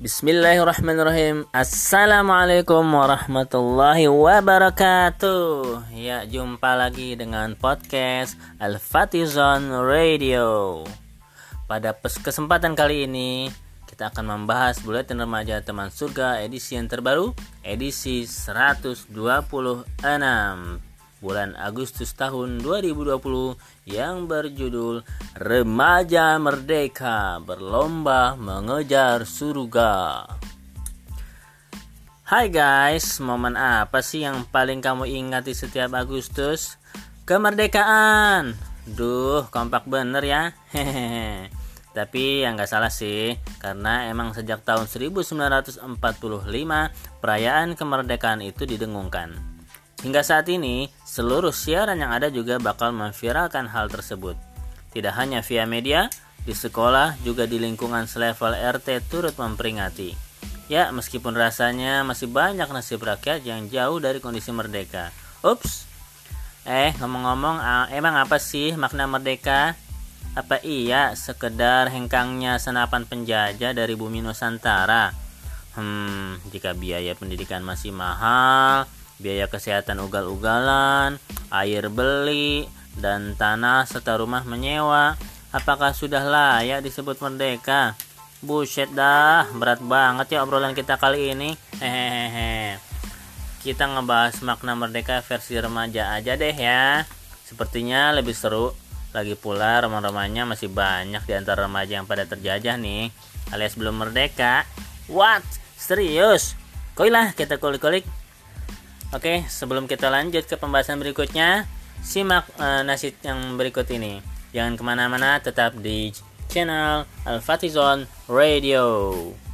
Bismillahirrahmanirrahim. Assalamualaikum warahmatullahi wabarakatuh. Ya jumpa lagi dengan podcast Al-Fatizon Radio. Pada kesempatan kali ini Kita akan membahas Buletin Remaja Teman Surga edisi yang terbaru Edisi 126 bulan Agustus tahun 2020 yang berjudul Remaja Merdeka Berlomba Mengejar Surga. Hai guys, momen apa sih yang paling kamu ingat di setiap Agustus? Kemerdekaan. Duh, kompak bener ya. Hehehe. Tapi yang nggak salah sih, karena emang sejak tahun 1945 perayaan kemerdekaan itu didengungkan. Hingga saat ini, seluruh siaran yang ada juga bakal memviralkan hal tersebut. Tidak hanya via media, di sekolah juga di lingkungan selevel RT turut memperingati. Ya, meskipun rasanya masih banyak nasib rakyat yang jauh dari kondisi merdeka. Ups. Eh, ngomong-ngomong, emang apa sih makna merdeka? Apa iya sekedar hengkangnya senapan penjajah dari bumi Nusantara? Hmm, jika biaya pendidikan masih mahal, biaya kesehatan ugal-ugalan, air beli, dan tanah serta rumah menyewa. Apakah sudah layak disebut merdeka? Buset dah, berat banget ya obrolan kita kali ini. Hehehe. Kita ngebahas makna merdeka versi remaja aja deh ya. Sepertinya lebih seru. Lagi pula remah-remahnya masih banyak di antara remaja yang pada terjajah nih, alias belum merdeka. What? Serius? Koilah kita kulik-kulik Oke, sebelum kita lanjut ke pembahasan berikutnya, simak uh, nasib yang berikut ini. Jangan ke mana-mana, tetap di channel Al-Fatizon Radio.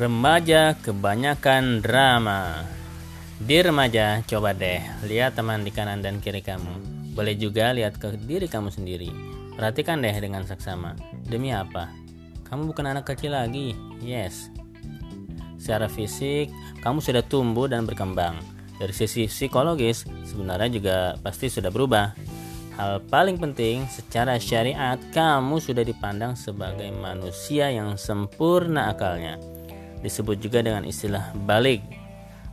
Remaja kebanyakan drama. Di remaja, coba deh lihat teman di kanan dan kiri kamu. Boleh juga lihat ke diri kamu sendiri. Perhatikan deh dengan seksama. Demi apa? Kamu bukan anak kecil lagi. Yes. Secara fisik, kamu sudah tumbuh dan berkembang. Dari sisi psikologis, sebenarnya juga pasti sudah berubah. Hal paling penting, secara syariat, kamu sudah dipandang sebagai manusia yang sempurna akalnya disebut juga dengan istilah balik.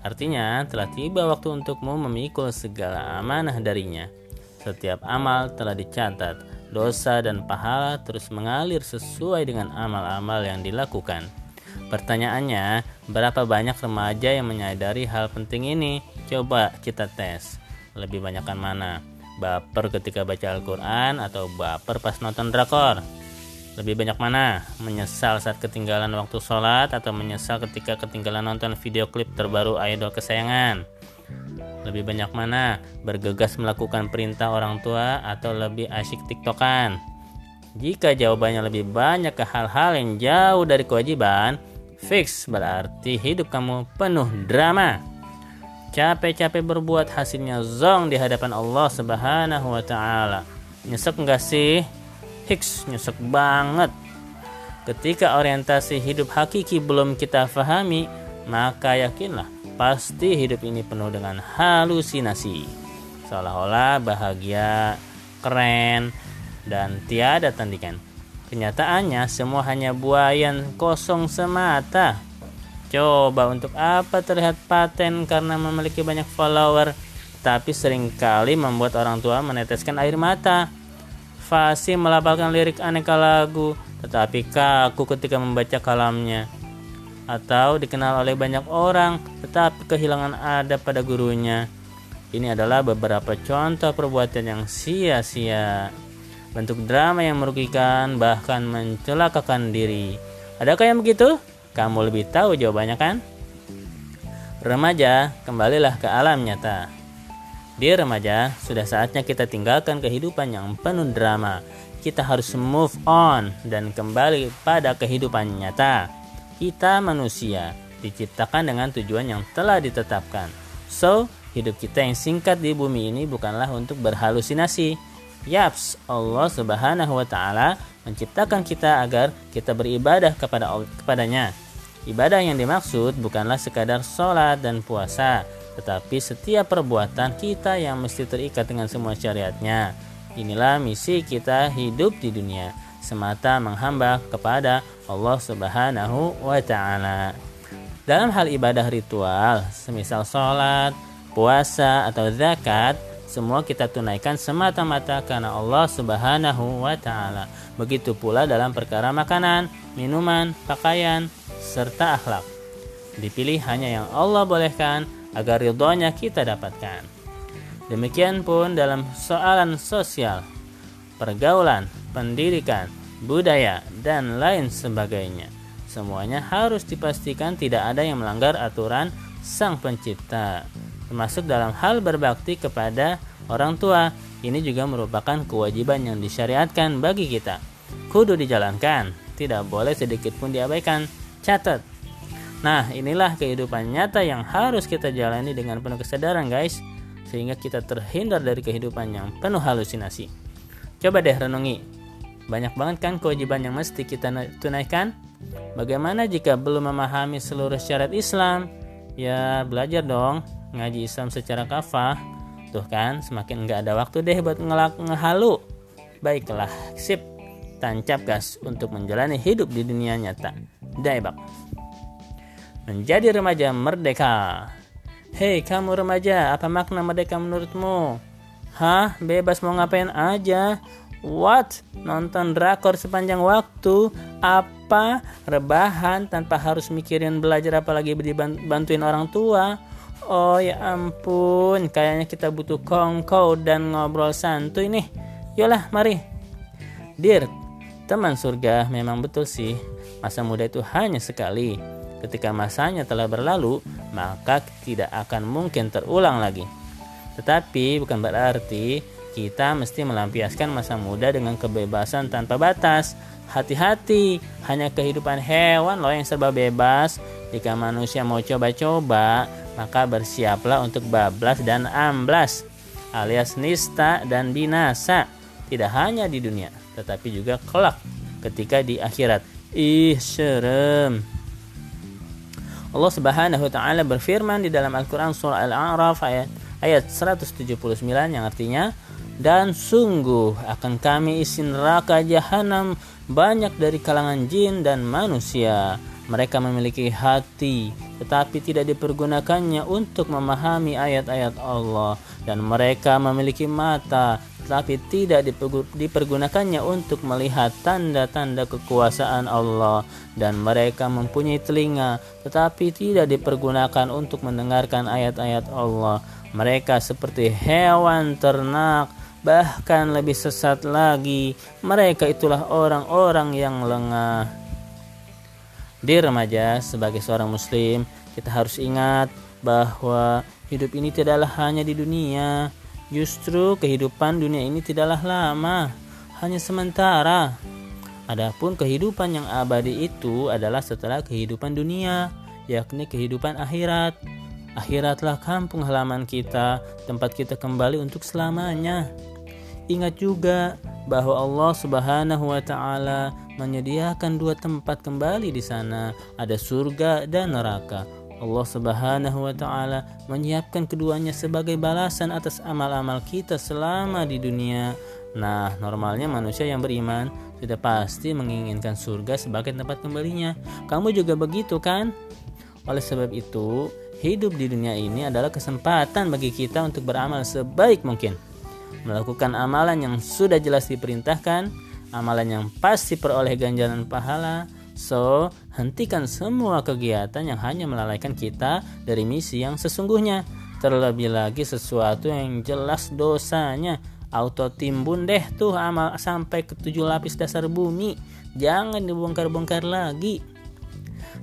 Artinya, telah tiba waktu untukmu memikul segala amanah darinya. Setiap amal telah dicatat, dosa dan pahala terus mengalir sesuai dengan amal-amal yang dilakukan. Pertanyaannya, berapa banyak remaja yang menyadari hal penting ini? Coba kita tes. Lebih banyakkan mana? Baper ketika baca Al-Quran atau baper pas nonton drakor? Lebih banyak mana? Menyesal saat ketinggalan waktu sholat atau menyesal ketika ketinggalan nonton video klip terbaru idol kesayangan? Lebih banyak mana? Bergegas melakukan perintah orang tua atau lebih asyik tiktokan? Jika jawabannya lebih banyak ke hal-hal yang jauh dari kewajiban, fix berarti hidup kamu penuh drama. Capek-capek berbuat hasilnya zong di hadapan Allah Subhanahu wa taala. Nyesek enggak sih? Hicks nyesek banget. Ketika orientasi hidup hakiki belum kita fahami, maka yakinlah pasti hidup ini penuh dengan halusinasi. Seolah-olah bahagia, keren, dan tiada tandingan. Kenyataannya semua hanya buayan kosong semata. Coba untuk apa terlihat paten karena memiliki banyak follower, tapi sering kali membuat orang tua meneteskan air mata fasih melafalkan lirik aneka lagu, tetapi kaku ketika membaca kalamnya. Atau dikenal oleh banyak orang, tetapi kehilangan adab pada gurunya. Ini adalah beberapa contoh perbuatan yang sia-sia. Bentuk drama yang merugikan, bahkan mencelakakan diri. Adakah yang begitu? Kamu lebih tahu jawabannya kan? Remaja, kembalilah ke alam nyata. Di remaja, sudah saatnya kita tinggalkan kehidupan yang penuh drama. Kita harus move on dan kembali pada kehidupan nyata. Kita manusia diciptakan dengan tujuan yang telah ditetapkan. So, hidup kita yang singkat di bumi ini bukanlah untuk berhalusinasi. Yaps, Allah Subhanahu wa taala menciptakan kita agar kita beribadah kepada kepadanya. Ibadah yang dimaksud bukanlah sekadar sholat dan puasa, tetapi setiap perbuatan kita yang mesti terikat dengan semua syariatnya. Inilah misi kita hidup di dunia, semata menghamba kepada Allah Subhanahu wa taala. Dalam hal ibadah ritual, semisal sholat, puasa atau zakat, semua kita tunaikan semata-mata karena Allah Subhanahu wa taala. Begitu pula dalam perkara makanan, minuman, pakaian, serta akhlak. Dipilih hanya yang Allah bolehkan agar ridhonya kita dapatkan. Demikian pun dalam soalan sosial, pergaulan, pendidikan, budaya, dan lain sebagainya. Semuanya harus dipastikan tidak ada yang melanggar aturan Sang Pencipta, termasuk dalam hal berbakti kepada orang tua. Ini juga merupakan kewajiban yang disyariatkan bagi kita. Kudu dijalankan, tidak boleh sedikit pun diabaikan. Catat, Nah, inilah kehidupan nyata yang harus kita jalani dengan penuh kesadaran, guys, sehingga kita terhindar dari kehidupan yang penuh halusinasi. Coba deh renungi, banyak banget kan kewajiban yang mesti kita tunaikan? Bagaimana jika belum memahami seluruh syariat Islam? Ya, belajar dong ngaji Islam secara kafah. Tuh kan, semakin nggak ada waktu deh buat ngelak ngehalu. Baiklah, sip. Tancap gas untuk menjalani hidup di dunia nyata. Daibak menjadi remaja merdeka. Hei kamu remaja, apa makna merdeka menurutmu? Hah? Bebas mau ngapain aja? What? Nonton drakor sepanjang waktu? Apa? Rebahan tanpa harus mikirin belajar apalagi dibantuin orang tua? Oh ya ampun, kayaknya kita butuh kongko dan ngobrol santuy nih. Yolah, mari. Dear, teman surga memang betul sih. Masa muda itu hanya sekali Ketika masanya telah berlalu, maka tidak akan mungkin terulang lagi. Tetapi bukan berarti kita mesti melampiaskan masa muda dengan kebebasan tanpa batas. Hati-hati, hanya kehidupan hewan loh yang serba bebas. Jika manusia mau coba-coba, maka bersiaplah untuk bablas dan amblas alias nista dan binasa. Tidak hanya di dunia, tetapi juga kelak ketika di akhirat. Ih, serem. Allah Subhanahu wa taala berfirman di dalam Al-Qur'an surah Al-A'raf ayat ayat 179 yang artinya dan sungguh akan kami isi neraka jahanam banyak dari kalangan jin dan manusia. Mereka memiliki hati, tetapi tidak dipergunakannya untuk memahami ayat-ayat Allah, dan mereka memiliki mata, tetapi tidak dipergunakannya untuk melihat tanda-tanda kekuasaan Allah, dan mereka mempunyai telinga, tetapi tidak dipergunakan untuk mendengarkan ayat-ayat Allah. Mereka seperti hewan ternak bahkan lebih sesat lagi mereka itulah orang-orang yang lengah. Di remaja sebagai seorang muslim kita harus ingat bahwa hidup ini tidaklah hanya di dunia justru kehidupan dunia ini tidaklah lama hanya sementara. Adapun kehidupan yang abadi itu adalah setelah kehidupan dunia yakni kehidupan akhirat. Akhiratlah kampung halaman kita tempat kita kembali untuk selamanya. Ingat juga bahwa Allah Subhanahu wa taala menyediakan dua tempat kembali di sana, ada surga dan neraka. Allah Subhanahu wa taala menyiapkan keduanya sebagai balasan atas amal-amal kita selama di dunia. Nah, normalnya manusia yang beriman sudah pasti menginginkan surga sebagai tempat kembalinya. Kamu juga begitu kan? Oleh sebab itu, hidup di dunia ini adalah kesempatan bagi kita untuk beramal sebaik mungkin melakukan amalan yang sudah jelas diperintahkan, amalan yang pasti peroleh ganjaran pahala. So, hentikan semua kegiatan yang hanya melalaikan kita dari misi yang sesungguhnya. Terlebih lagi sesuatu yang jelas dosanya. Auto timbun deh tuh amal sampai ke tujuh lapis dasar bumi. Jangan dibongkar-bongkar lagi.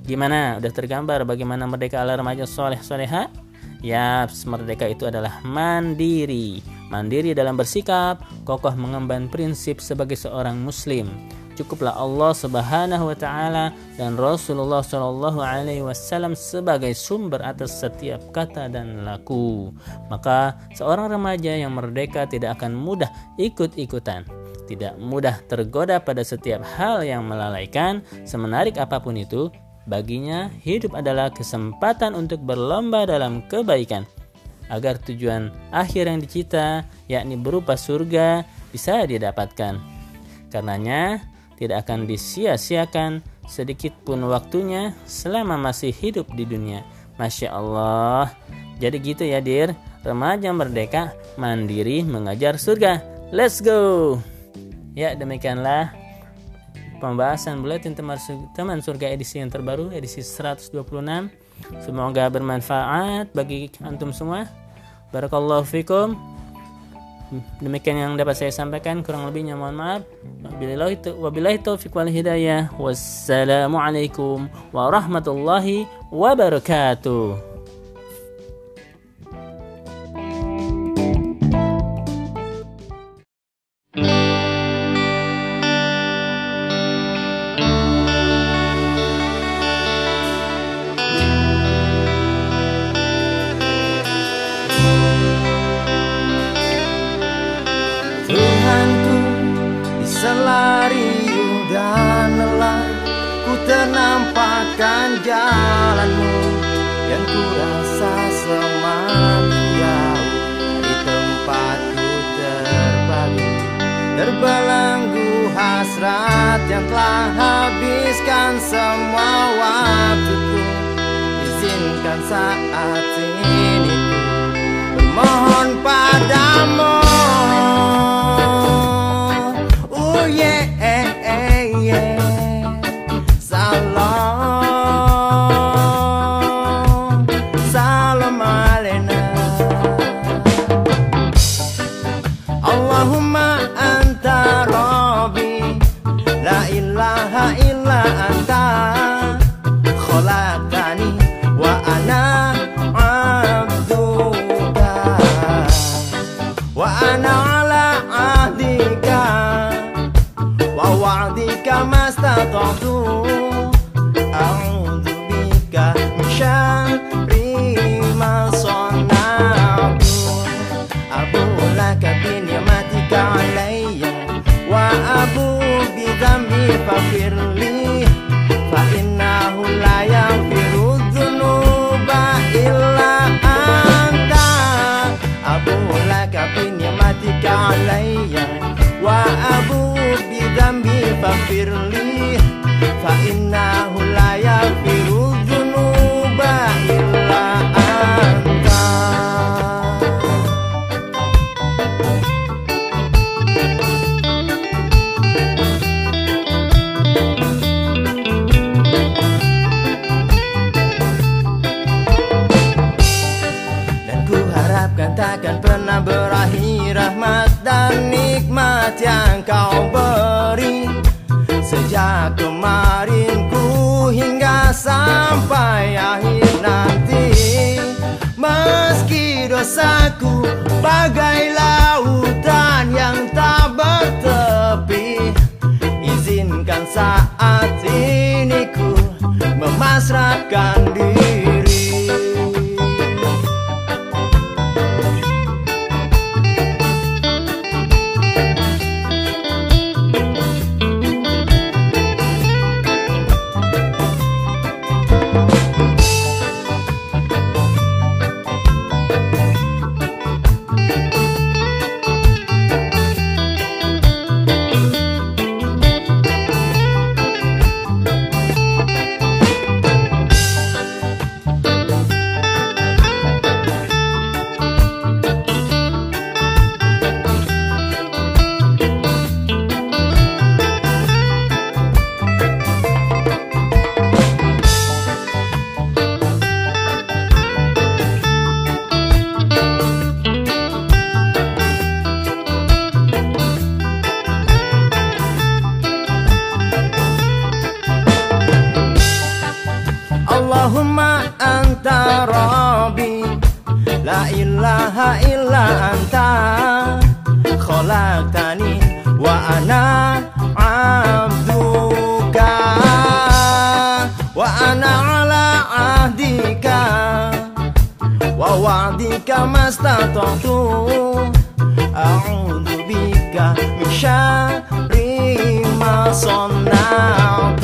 Gimana? Udah tergambar bagaimana merdeka ala remaja soleh soleha? Ya merdeka itu adalah mandiri. Mandiri dalam bersikap, kokoh mengemban prinsip sebagai seorang muslim. Cukuplah Allah Subhanahu wa taala dan Rasulullah Shallallahu alaihi wasallam sebagai sumber atas setiap kata dan laku. Maka seorang remaja yang merdeka tidak akan mudah ikut-ikutan, tidak mudah tergoda pada setiap hal yang melalaikan, semenarik apa pun itu, baginya hidup adalah kesempatan untuk berlomba dalam kebaikan agar tujuan akhir yang dicita yakni berupa surga bisa didapatkan. Karenanya tidak akan disia-siakan sedikit pun waktunya selama masih hidup di dunia. Masya Allah. Jadi gitu ya dir, remaja merdeka mandiri mengajar surga. Let's go. Ya demikianlah pembahasan buletin teman surga edisi yang terbaru edisi 126 Semoga bermanfaat bagi antum semua. Barakallahu fikum. Demikian yang dapat saya sampaikan, kurang lebihnya mohon maaf. Wabillahi taufiq wal hidayah. Wassalamualaikum warahmatullahi wabarakatuh. Hasrat yang telah habiskan semua waktuku. Izinkan saat ini ku padamu rahmat dan nikmat yang kau beri. Sejak kemarin ku hingga sampai akhir nanti. Meski dosaku bagai lautan yang tak bertepi Allahumma anta rabbi. La ilaha illa anta. Kholaqtani wa ana abduka. Wa ana ala ahdika. Wa wa'dika mastata'tu. A'udhu bika min syari sona'tu